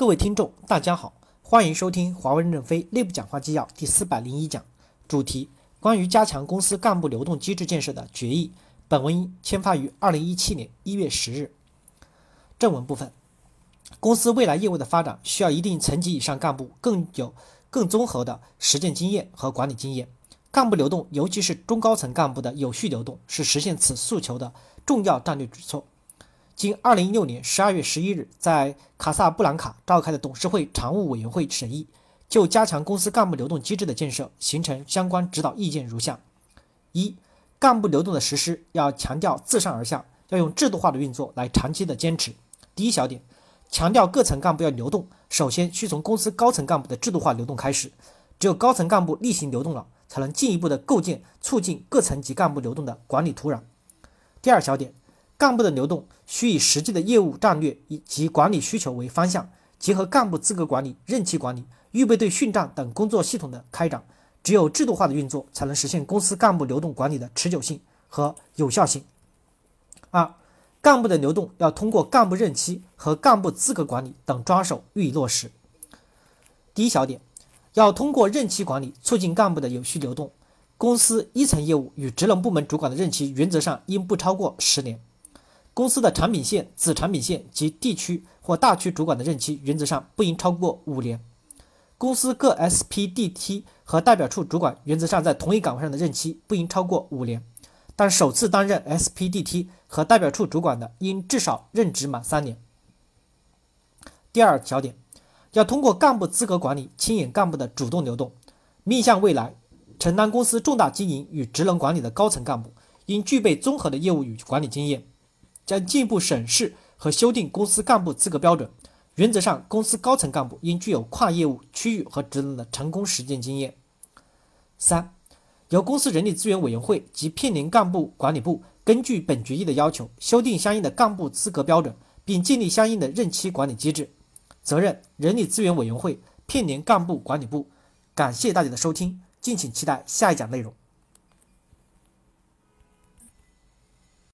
各位听众，大家好，欢迎收听华为任正非内部讲话纪要第四百零一讲，主题关于加强公司干部流动机制建设的决议。本文签发于二零一七年一月十日。正文部分，公司未来业务的发展需要一定层级以上干部更有更综合的实践经验和管理经验。干部流动，尤其是中高层干部的有序流动，是实现此诉求的重要战略举措。经二零一六年十二月十一日在卡萨布兰卡召开的董事会常务委员会审议，就加强公司干部流动机制的建设形成相关指导意见如下：一、干部流动的实施要强调自上而下，要用制度化的运作来长期的坚持。第一小点，强调各层干部要流动，首先需从公司高层干部的制度化流动开始，只有高层干部例行流动了，才能进一步的构建促进各层级干部流动的管理土壤。第二小点。干部的流动需以实际的业务战略以及管理需求为方向，结合干部资格管理、任期管理、预备队训战等工作系统的开展。只有制度化的运作，才能实现公司干部流动管理的持久性和有效性。二、干部的流动要通过干部任期和干部资格管理等抓手予以落实。第一小点，要通过任期管理促进干部的有序流动。公司一层业务与职能部门主管的任期原则上应不超过十年。公司的产品线、子产品线及地区或大区主管的任期原则上不应超过五年。公司各 SPDT 和代表处主管原则上在同一岗位上的任期不应超过五年，但首次担任 SPDT 和代表处主管的应至少任职满三年。第二小点，要通过干部资格管理牵引干部的主动流动，面向未来，承担公司重大经营与职能管理的高层干部应具备综合的业务与管理经验。将进一步审视和修订公司干部资格标准。原则上，公司高层干部应具有跨业务、区域和职能的成功实践经验。三，由公司人力资源委员会及聘年干部管理部根据本决议的要求，修订相应的干部资格标准，并建立相应的任期管理机制。责任：人力资源委员会聘年干部管理部。感谢大家的收听，敬请期待下一讲内容。